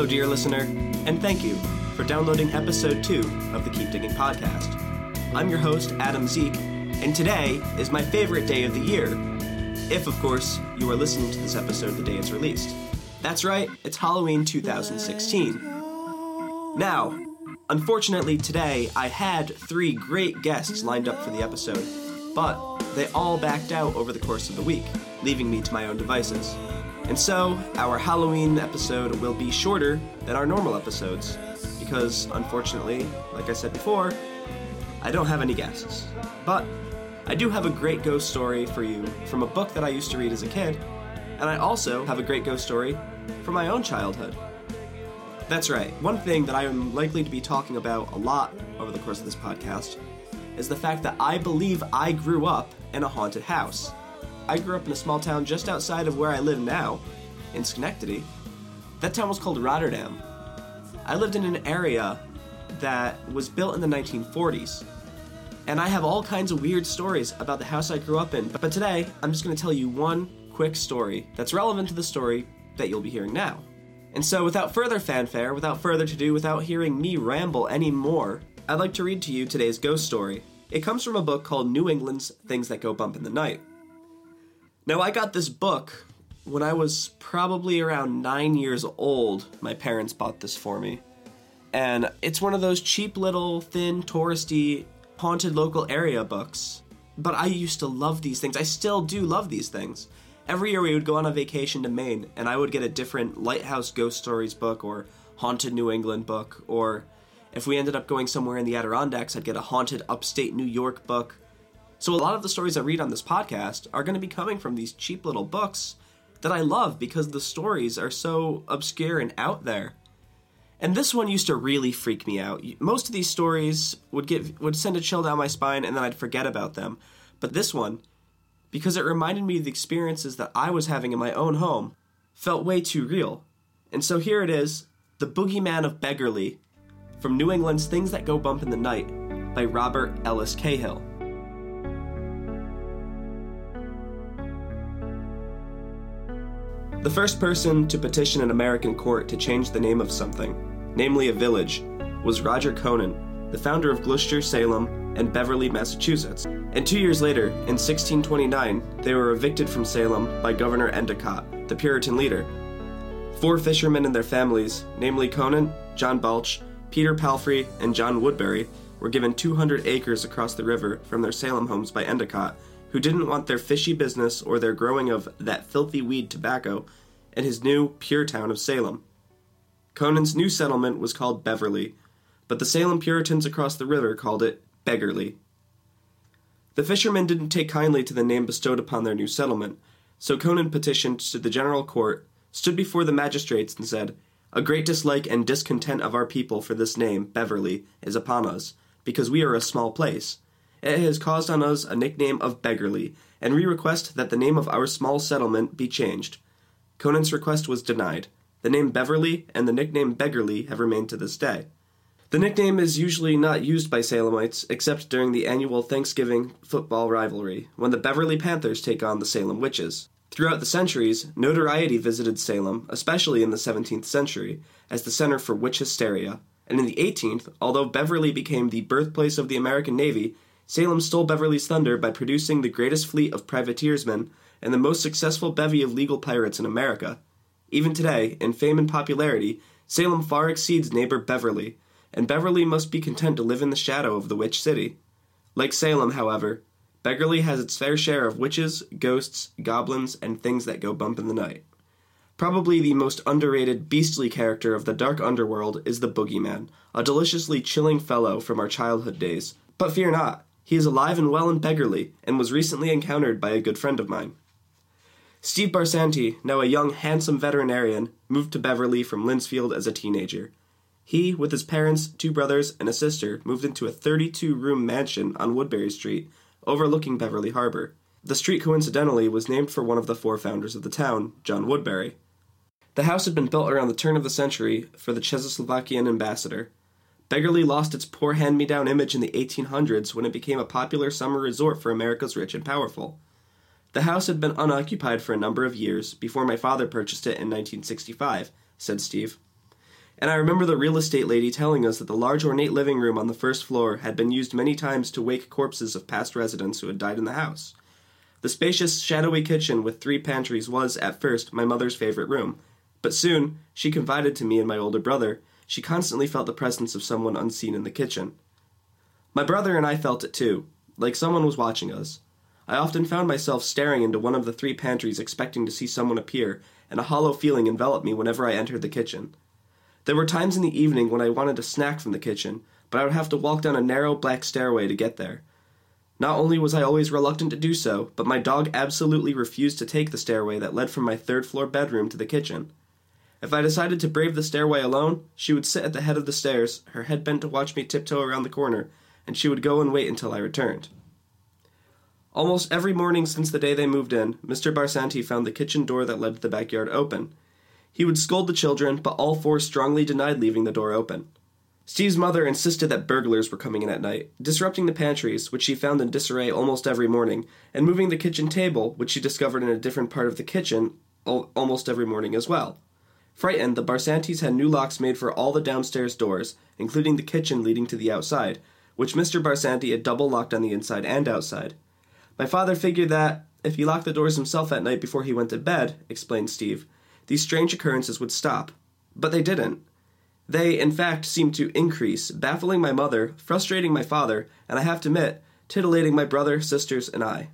Hello, dear listener, and thank you for downloading episode 2 of the Keep Digging podcast. I'm your host, Adam Zeke, and today is my favorite day of the year, if, of course, you are listening to this episode the day it's released. That's right, it's Halloween 2016. Now, unfortunately, today I had three great guests lined up for the episode, but they all backed out over the course of the week, leaving me to my own devices. And so, our Halloween episode will be shorter than our normal episodes, because unfortunately, like I said before, I don't have any guests. But I do have a great ghost story for you from a book that I used to read as a kid, and I also have a great ghost story from my own childhood. That's right, one thing that I am likely to be talking about a lot over the course of this podcast is the fact that I believe I grew up in a haunted house. I grew up in a small town just outside of where I live now, in Schenectady. That town was called Rotterdam. I lived in an area that was built in the 1940s. And I have all kinds of weird stories about the house I grew up in. But today, I'm just going to tell you one quick story that's relevant to the story that you'll be hearing now. And so, without further fanfare, without further to do, without hearing me ramble anymore, I'd like to read to you today's ghost story. It comes from a book called New England's Things That Go Bump in the Night. Now, I got this book when I was probably around nine years old. My parents bought this for me. And it's one of those cheap little, thin, touristy, haunted local area books. But I used to love these things. I still do love these things. Every year we would go on a vacation to Maine, and I would get a different Lighthouse Ghost Stories book or Haunted New England book, or if we ended up going somewhere in the Adirondacks, I'd get a Haunted Upstate New York book. So a lot of the stories I read on this podcast are going to be coming from these cheap little books that I love because the stories are so obscure and out there. And this one used to really freak me out. Most of these stories would give would send a chill down my spine and then I'd forget about them. But this one, because it reminded me of the experiences that I was having in my own home, felt way too real. And so here it is, The Boogeyman of Beggarly, from New England's Things That Go Bump in the Night by Robert Ellis Cahill. The first person to petition an American court to change the name of something, namely a village, was Roger Conant, the founder of Gloucester, Salem, and Beverly, Massachusetts. And two years later, in 1629, they were evicted from Salem by Governor Endicott, the Puritan leader. Four fishermen and their families, namely Conant, John Balch, Peter Palfrey, and John Woodbury, were given 200 acres across the river from their Salem homes by Endicott who didn't want their fishy business or their growing of that filthy weed tobacco in his new pure town of Salem. Conant's new settlement was called Beverly, but the Salem Puritans across the river called it Beggarly. The fishermen didn't take kindly to the name bestowed upon their new settlement, so Conant petitioned to the general court, stood before the magistrates, and said, A great dislike and discontent of our people for this name, Beverly, is upon us, because we are a small place it has caused on us a nickname of Beggarly, and we request that the name of our small settlement be changed. Conant's request was denied. The name Beverly and the nickname Beggarly have remained to this day. The nickname is usually not used by Salemites except during the annual Thanksgiving football rivalry, when the Beverly Panthers take on the Salem Witches. Throughout the centuries, notoriety visited Salem, especially in the 17th century, as the center for witch hysteria. And in the 18th, although Beverly became the birthplace of the American Navy, Salem stole Beverly's thunder by producing the greatest fleet of privateersmen and the most successful bevy of legal pirates in America. Even today, in fame and popularity, Salem far exceeds neighbor Beverly, and Beverly must be content to live in the shadow of the witch city. Like Salem, however, Beggarly has its fair share of witches, ghosts, goblins, and things that go bump in the night. Probably the most underrated beastly character of the dark underworld is the Boogeyman, a deliciously chilling fellow from our childhood days. But fear not, he is alive and well in Beggarly, and was recently encountered by a good friend of mine. Steve Barsanti, now a young, handsome veterinarian, moved to Beverly from Lynnfield as a teenager. He, with his parents, two brothers, and a sister, moved into a 32 room mansion on Woodbury Street, overlooking Beverly Harbor. The street coincidentally was named for one of the four founders of the town, John Woodbury. The house had been built around the turn of the century for the Czechoslovakian ambassador. Beggarly lost its poor hand me down image in the 1800s when it became a popular summer resort for America's rich and powerful. The house had been unoccupied for a number of years before my father purchased it in 1965, said Steve. And I remember the real estate lady telling us that the large ornate living room on the first floor had been used many times to wake corpses of past residents who had died in the house. The spacious, shadowy kitchen with three pantries was, at first, my mother's favorite room. But soon, she confided to me and my older brother, she constantly felt the presence of someone unseen in the kitchen. My brother and I felt it too, like someone was watching us. I often found myself staring into one of the three pantries expecting to see someone appear, and a hollow feeling enveloped me whenever I entered the kitchen. There were times in the evening when I wanted a snack from the kitchen, but I would have to walk down a narrow black stairway to get there. Not only was I always reluctant to do so, but my dog absolutely refused to take the stairway that led from my third floor bedroom to the kitchen. If I decided to brave the stairway alone, she would sit at the head of the stairs, her head bent to watch me tiptoe around the corner, and she would go and wait until I returned. Almost every morning since the day they moved in, Mr. Barsanti found the kitchen door that led to the backyard open. He would scold the children, but all four strongly denied leaving the door open. Steve's mother insisted that burglars were coming in at night, disrupting the pantries, which she found in disarray almost every morning, and moving the kitchen table, which she discovered in a different part of the kitchen, almost every morning as well. Frightened, the Barsantis had new locks made for all the downstairs doors, including the kitchen leading to the outside, which Mr. Barsanti had double locked on the inside and outside. My father figured that, if he locked the doors himself at night before he went to bed, explained Steve, these strange occurrences would stop. But they didn't. They, in fact, seemed to increase, baffling my mother, frustrating my father, and I have to admit, titillating my brother, sisters, and I.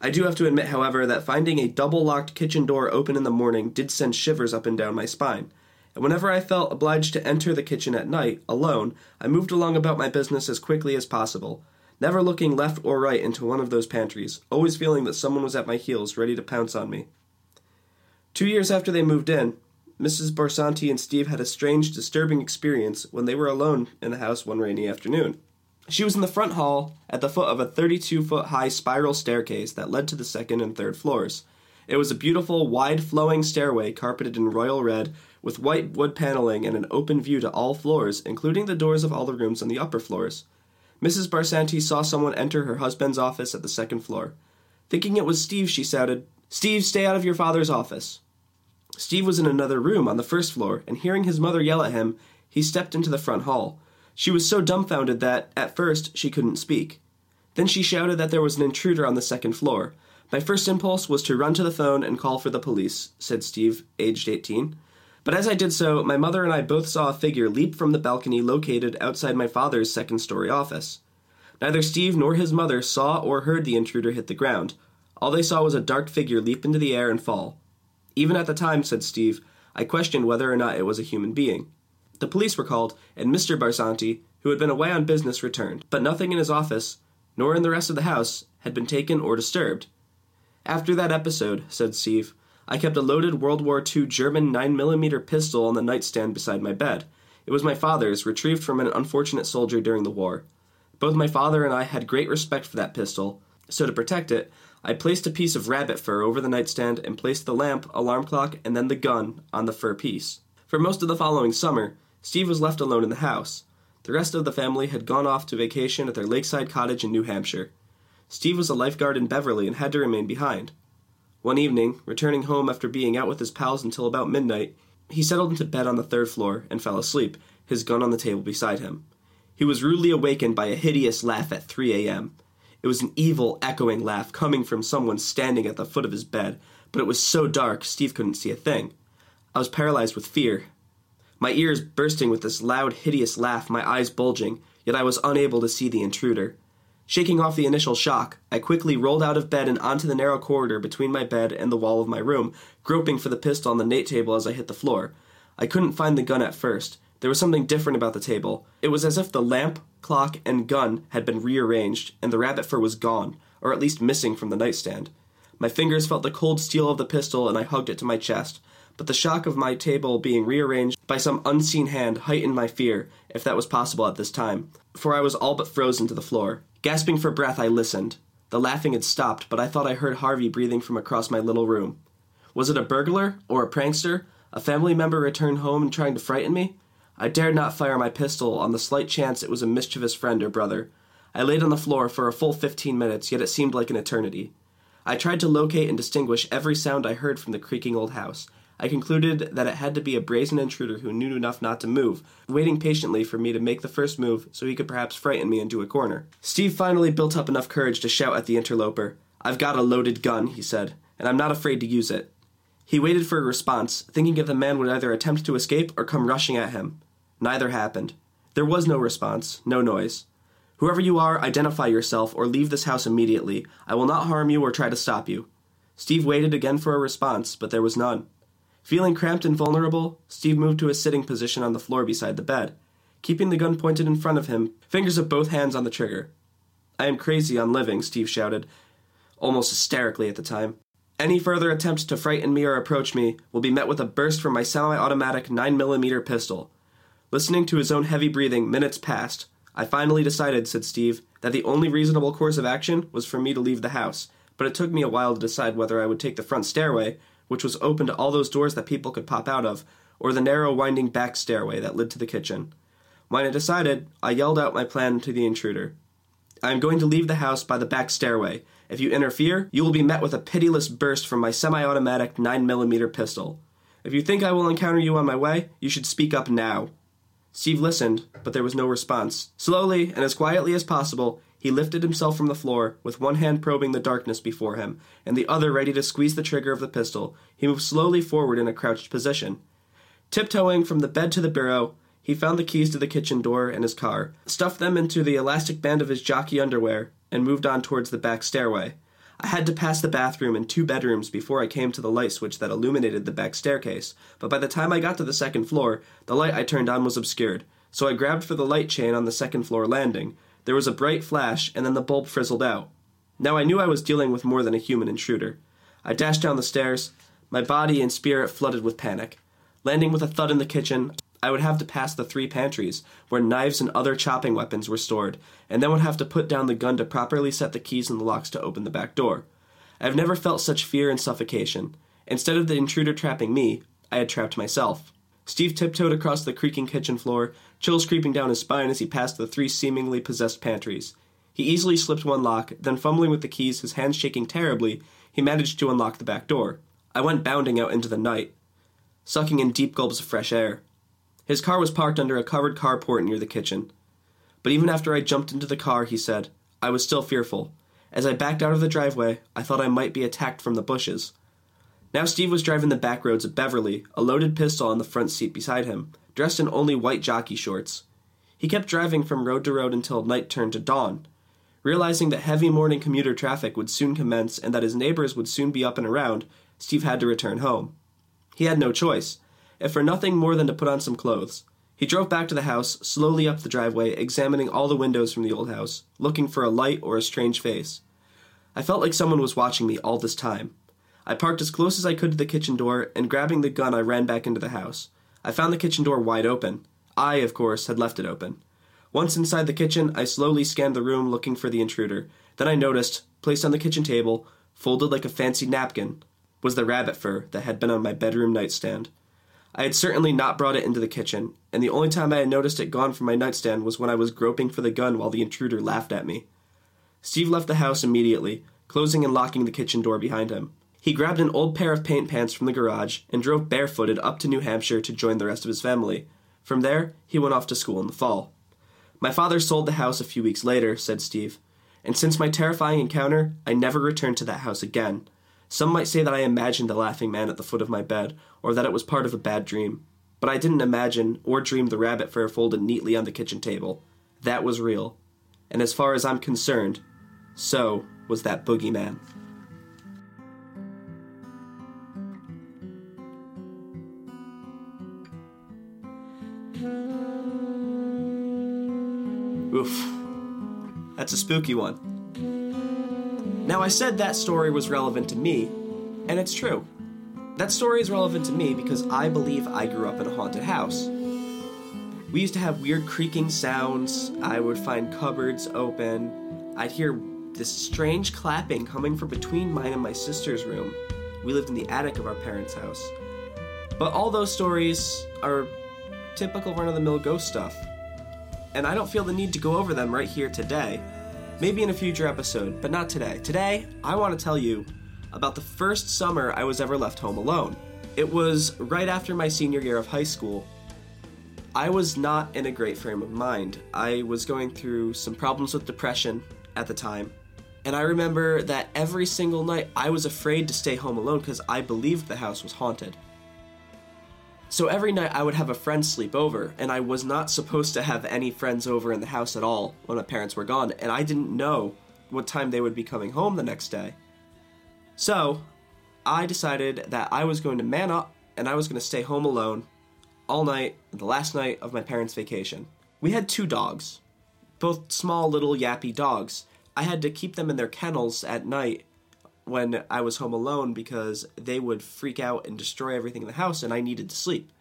I do have to admit, however, that finding a double locked kitchen door open in the morning did send shivers up and down my spine. And whenever I felt obliged to enter the kitchen at night, alone, I moved along about my business as quickly as possible, never looking left or right into one of those pantries, always feeling that someone was at my heels ready to pounce on me. Two years after they moved in, Mrs. Barsanti and Steve had a strange, disturbing experience when they were alone in the house one rainy afternoon. She was in the front hall at the foot of a 32 foot high spiral staircase that led to the second and third floors. It was a beautiful, wide flowing stairway carpeted in royal red with white wood paneling and an open view to all floors, including the doors of all the rooms on the upper floors. Mrs. Barsanti saw someone enter her husband's office at the second floor. Thinking it was Steve, she shouted, Steve, stay out of your father's office. Steve was in another room on the first floor, and hearing his mother yell at him, he stepped into the front hall. She was so dumbfounded that, at first, she couldn't speak. Then she shouted that there was an intruder on the second floor. My first impulse was to run to the phone and call for the police, said Steve, aged 18. But as I did so, my mother and I both saw a figure leap from the balcony located outside my father's second story office. Neither Steve nor his mother saw or heard the intruder hit the ground. All they saw was a dark figure leap into the air and fall. Even at the time, said Steve, I questioned whether or not it was a human being. The police were called, and Mr. Barsanti, who had been away on business, returned, but nothing in his office, nor in the rest of the house, had been taken or disturbed. After that episode, said Steve, I kept a loaded World War II German 9mm pistol on the nightstand beside my bed. It was my father's, retrieved from an unfortunate soldier during the war. Both my father and I had great respect for that pistol, so to protect it, I placed a piece of rabbit fur over the nightstand and placed the lamp, alarm clock, and then the gun on the fur piece. For most of the following summer, Steve was left alone in the house. The rest of the family had gone off to vacation at their lakeside cottage in New Hampshire. Steve was a lifeguard in Beverly and had to remain behind. One evening, returning home after being out with his pals until about midnight, he settled into bed on the third floor and fell asleep, his gun on the table beside him. He was rudely awakened by a hideous laugh at 3 a.m. It was an evil, echoing laugh coming from someone standing at the foot of his bed, but it was so dark Steve couldn't see a thing. I was paralyzed with fear. My ears bursting with this loud, hideous laugh, my eyes bulging, yet I was unable to see the intruder. Shaking off the initial shock, I quickly rolled out of bed and onto the narrow corridor between my bed and the wall of my room, groping for the pistol on the Nate table as I hit the floor. I couldn't find the gun at first. There was something different about the table. It was as if the lamp, clock, and gun had been rearranged, and the rabbit fur was gone, or at least missing from the nightstand. My fingers felt the cold steel of the pistol, and I hugged it to my chest. But the shock of my table being rearranged by some unseen hand heightened my fear, if that was possible at this time, for I was all but frozen to the floor. Gasping for breath, I listened. The laughing had stopped, but I thought I heard Harvey breathing from across my little room. Was it a burglar? Or a prankster? A family member returned home and trying to frighten me? I dared not fire my pistol on the slight chance it was a mischievous friend or brother. I laid on the floor for a full fifteen minutes, yet it seemed like an eternity. I tried to locate and distinguish every sound I heard from the creaking old house. I concluded that it had to be a brazen intruder who knew enough not to move, waiting patiently for me to make the first move so he could perhaps frighten me into a corner. Steve finally built up enough courage to shout at the interloper. I've got a loaded gun, he said, and I'm not afraid to use it. He waited for a response, thinking if the man would either attempt to escape or come rushing at him. Neither happened. There was no response, no noise. Whoever you are, identify yourself or leave this house immediately. I will not harm you or try to stop you. Steve waited again for a response, but there was none. Feeling cramped and vulnerable, Steve moved to a sitting position on the floor beside the bed, keeping the gun pointed in front of him, fingers of both hands on the trigger. I am crazy on living, Steve shouted, almost hysterically at the time. Any further attempt to frighten me or approach me will be met with a burst from my semi automatic 9mm pistol. Listening to his own heavy breathing, minutes passed. I finally decided, said Steve, that the only reasonable course of action was for me to leave the house, but it took me a while to decide whether I would take the front stairway, which was open to all those doors that people could pop out of, or the narrow, winding back stairway that led to the kitchen. When I decided, I yelled out my plan to the intruder. I am going to leave the house by the back stairway. If you interfere, you will be met with a pitiless burst from my semi automatic 9mm pistol. If you think I will encounter you on my way, you should speak up now. Steve listened, but there was no response. Slowly, and as quietly as possible, he lifted himself from the floor, with one hand probing the darkness before him, and the other ready to squeeze the trigger of the pistol. He moved slowly forward in a crouched position. Tiptoeing from the bed to the bureau, he found the keys to the kitchen door and his car, stuffed them into the elastic band of his jockey underwear, and moved on towards the back stairway. I had to pass the bathroom and two bedrooms before I came to the light switch that illuminated the back staircase, but by the time I got to the second floor, the light I turned on was obscured, so I grabbed for the light chain on the second floor landing, there was a bright flash, and then the bulb frizzled out. Now I knew I was dealing with more than a human intruder. I dashed down the stairs, my body and spirit flooded with panic. Landing with a thud in the kitchen, I would have to pass the three pantries, where knives and other chopping weapons were stored, and then would have to put down the gun to properly set the keys in the locks to open the back door. I have never felt such fear and suffocation. Instead of the intruder trapping me, I had trapped myself. Steve tiptoed across the creaking kitchen floor, chills creeping down his spine as he passed the three seemingly possessed pantries. He easily slipped one lock, then fumbling with the keys, his hands shaking terribly, he managed to unlock the back door. I went bounding out into the night, sucking in deep gulps of fresh air. His car was parked under a covered carport near the kitchen. But even after I jumped into the car, he said, I was still fearful. As I backed out of the driveway, I thought I might be attacked from the bushes. Now Steve was driving the back roads of Beverly, a loaded pistol on the front seat beside him, dressed in only white jockey shorts. He kept driving from road to road until night turned to dawn. Realizing that heavy morning commuter traffic would soon commence and that his neighbors would soon be up and around, Steve had to return home. He had no choice, if for nothing more than to put on some clothes. He drove back to the house, slowly up the driveway, examining all the windows from the old house, looking for a light or a strange face. I felt like someone was watching me all this time. I parked as close as I could to the kitchen door, and grabbing the gun, I ran back into the house. I found the kitchen door wide open. I, of course, had left it open. Once inside the kitchen, I slowly scanned the room looking for the intruder. Then I noticed, placed on the kitchen table, folded like a fancy napkin, was the rabbit fur that had been on my bedroom nightstand. I had certainly not brought it into the kitchen, and the only time I had noticed it gone from my nightstand was when I was groping for the gun while the intruder laughed at me. Steve left the house immediately, closing and locking the kitchen door behind him. He grabbed an old pair of paint pants from the garage and drove barefooted up to New Hampshire to join the rest of his family. From there, he went off to school in the fall. My father sold the house a few weeks later, said Steve, and since my terrifying encounter, I never returned to that house again. Some might say that I imagined the laughing man at the foot of my bed, or that it was part of a bad dream. But I didn't imagine or dream the rabbit fur folded neatly on the kitchen table. That was real. And as far as I'm concerned, so was that boogeyman. Oof. That's a spooky one. Now, I said that story was relevant to me, and it's true. That story is relevant to me because I believe I grew up in a haunted house. We used to have weird creaking sounds. I would find cupboards open. I'd hear this strange clapping coming from between mine and my sister's room. We lived in the attic of our parents' house. But all those stories are typical run of the mill ghost stuff and I don't feel the need to go over them right here today. Maybe in a future episode, but not today. Today, I want to tell you about the first summer I was ever left home alone. It was right after my senior year of high school. I was not in a great frame of mind. I was going through some problems with depression at the time. And I remember that every single night I was afraid to stay home alone because I believed the house was haunted. So every night I would have a friend sleep over, and I was not supposed to have any friends over in the house at all when my parents were gone, and I didn't know what time they would be coming home the next day. So I decided that I was going to man up and I was going to stay home alone all night, the last night of my parents' vacation. We had two dogs, both small little yappy dogs. I had to keep them in their kennels at night when I was home alone because they would freak out and destroy everything in the house and I needed to sleep.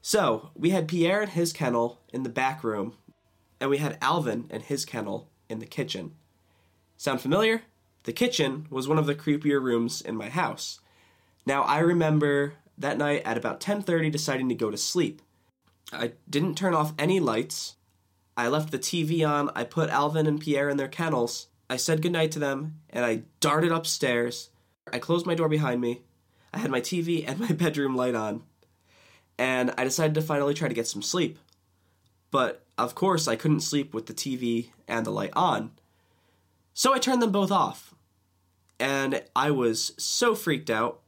So, we had Pierre in his kennel in the back room, and we had Alvin in his kennel in the kitchen. Sound familiar? The kitchen was one of the creepier rooms in my house. Now, I remember that night at about 10:30 deciding to go to sleep. I didn't turn off any lights. I left the TV on. I put Alvin and Pierre in their kennels I said goodnight to them and I darted upstairs. I closed my door behind me. I had my TV and my bedroom light on. And I decided to finally try to get some sleep. But of course, I couldn't sleep with the TV and the light on. So I turned them both off. And I was so freaked out.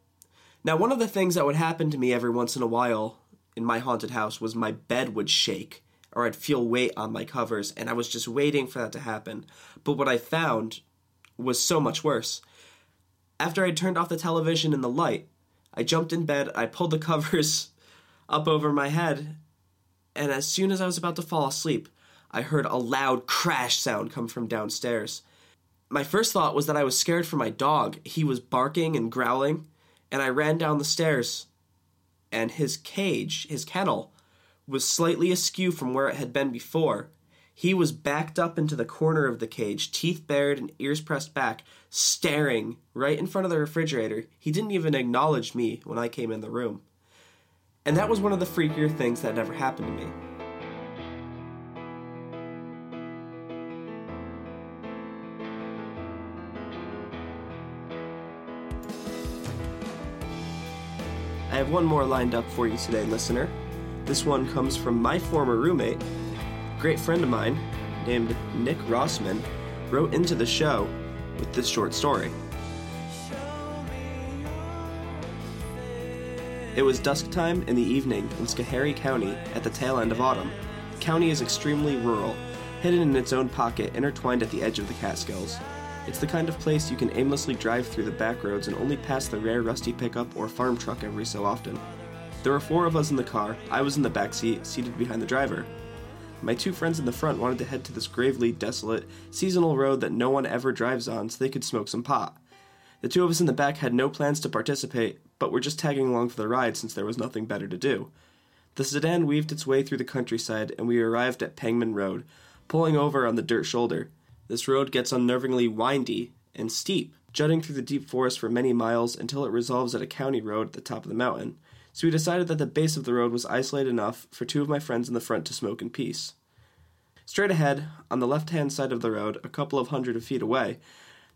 Now, one of the things that would happen to me every once in a while in my haunted house was my bed would shake or I'd feel weight on my covers, and I was just waiting for that to happen. But what I found was so much worse. After I turned off the television and the light, I jumped in bed, I pulled the covers up over my head, and as soon as I was about to fall asleep, I heard a loud crash sound come from downstairs. My first thought was that I was scared for my dog. He was barking and growling, and I ran down the stairs, and his cage, his kennel, was slightly askew from where it had been before. He was backed up into the corner of the cage, teeth bared and ears pressed back, staring right in front of the refrigerator. He didn't even acknowledge me when I came in the room. And that was one of the freakier things that ever happened to me. I have one more lined up for you today, listener. This one comes from my former roommate, great friend of mine named Nick Rossman, wrote into the show with this short story. It was dusk time in the evening in Schoharie County at the tail end of autumn. The county is extremely rural, hidden in its own pocket, intertwined at the edge of the Catskills. It's the kind of place you can aimlessly drive through the back roads and only pass the rare rusty pickup or farm truck every so often. There were four of us in the car. I was in the back seat, seated behind the driver. My two friends in the front wanted to head to this gravely desolate, seasonal road that no one ever drives on so they could smoke some pot. The two of us in the back had no plans to participate, but were just tagging along for the ride since there was nothing better to do. The sedan weaved its way through the countryside, and we arrived at Pangman Road, pulling over on the dirt shoulder. This road gets unnervingly windy and steep, jutting through the deep forest for many miles until it resolves at a county road at the top of the mountain so we decided that the base of the road was isolated enough for two of my friends in the front to smoke in peace. Straight ahead, on the left hand side of the road, a couple of hundred feet away,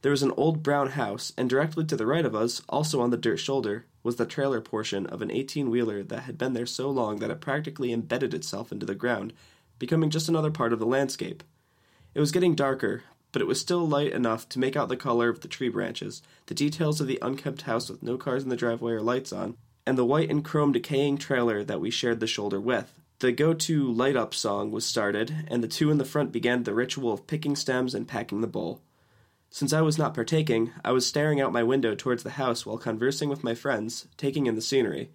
there was an old brown house, and directly to the right of us, also on the dirt shoulder, was the trailer portion of an 18 wheeler that had been there so long that it practically embedded itself into the ground, becoming just another part of the landscape. It was getting darker, but it was still light enough to make out the color of the tree branches, the details of the unkempt house with no cars in the driveway or lights on, and the white and chrome decaying trailer that we shared the shoulder with. The go to light up song was started, and the two in the front began the ritual of picking stems and packing the bowl. Since I was not partaking, I was staring out my window towards the house while conversing with my friends, taking in the scenery.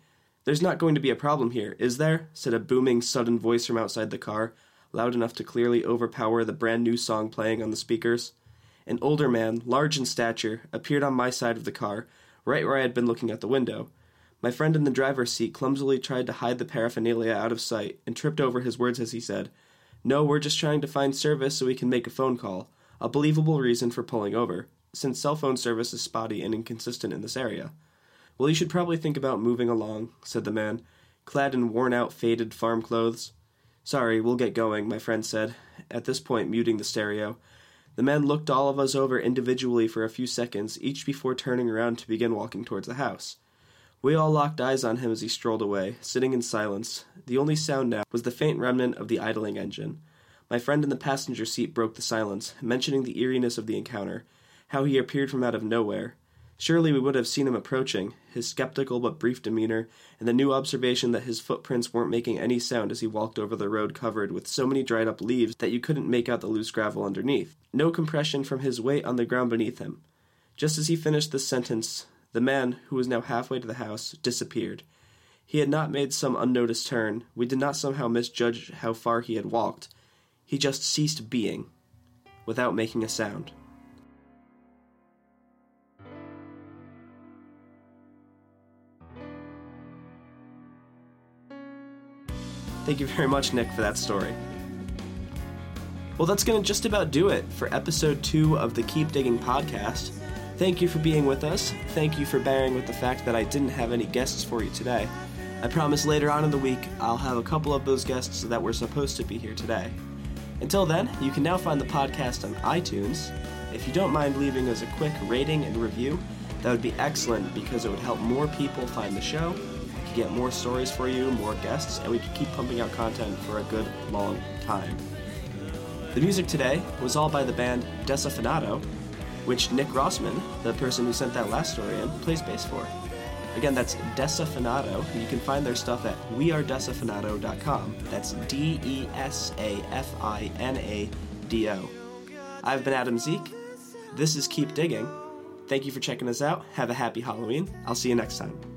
There's not going to be a problem here, is there? said a booming, sudden voice from outside the car, loud enough to clearly overpower the brand new song playing on the speakers. An older man, large in stature, appeared on my side of the car, right where I had been looking out the window. My friend in the driver's seat clumsily tried to hide the paraphernalia out of sight and tripped over his words as he said, No, we're just trying to find service so we can make a phone call. A believable reason for pulling over, since cell phone service is spotty and inconsistent in this area. Well, you should probably think about moving along, said the man, clad in worn out, faded farm clothes. Sorry, we'll get going, my friend said, at this point muting the stereo. The man looked all of us over individually for a few seconds, each before turning around to begin walking towards the house. We all locked eyes on him as he strolled away, sitting in silence. The only sound now was the faint remnant of the idling engine. My friend in the passenger seat broke the silence, mentioning the eeriness of the encounter, how he appeared from out of nowhere. Surely we would have seen him approaching, his skeptical but brief demeanor, and the new observation that his footprints weren't making any sound as he walked over the road covered with so many dried up leaves that you couldn't make out the loose gravel underneath. No compression from his weight on the ground beneath him. Just as he finished this sentence, the man, who was now halfway to the house, disappeared. He had not made some unnoticed turn. We did not somehow misjudge how far he had walked. He just ceased being, without making a sound. Thank you very much, Nick, for that story. Well, that's going to just about do it for episode two of the Keep Digging podcast. Thank you for being with us. Thank you for bearing with the fact that I didn't have any guests for you today. I promise later on in the week I'll have a couple of those guests that were supposed to be here today. Until then, you can now find the podcast on iTunes. If you don't mind leaving us a quick rating and review, that would be excellent because it would help more people find the show. We could get more stories for you, more guests, and we could keep pumping out content for a good long time. The music today was all by the band Desafinado, which Nick Rossman, the person who sent that last story in, plays bass for. Again, that's Desafinado. You can find their stuff at wearedesafinado.com. That's D E S A F I N A D O. I've been Adam Zeke. This is Keep Digging. Thank you for checking us out. Have a happy Halloween. I'll see you next time.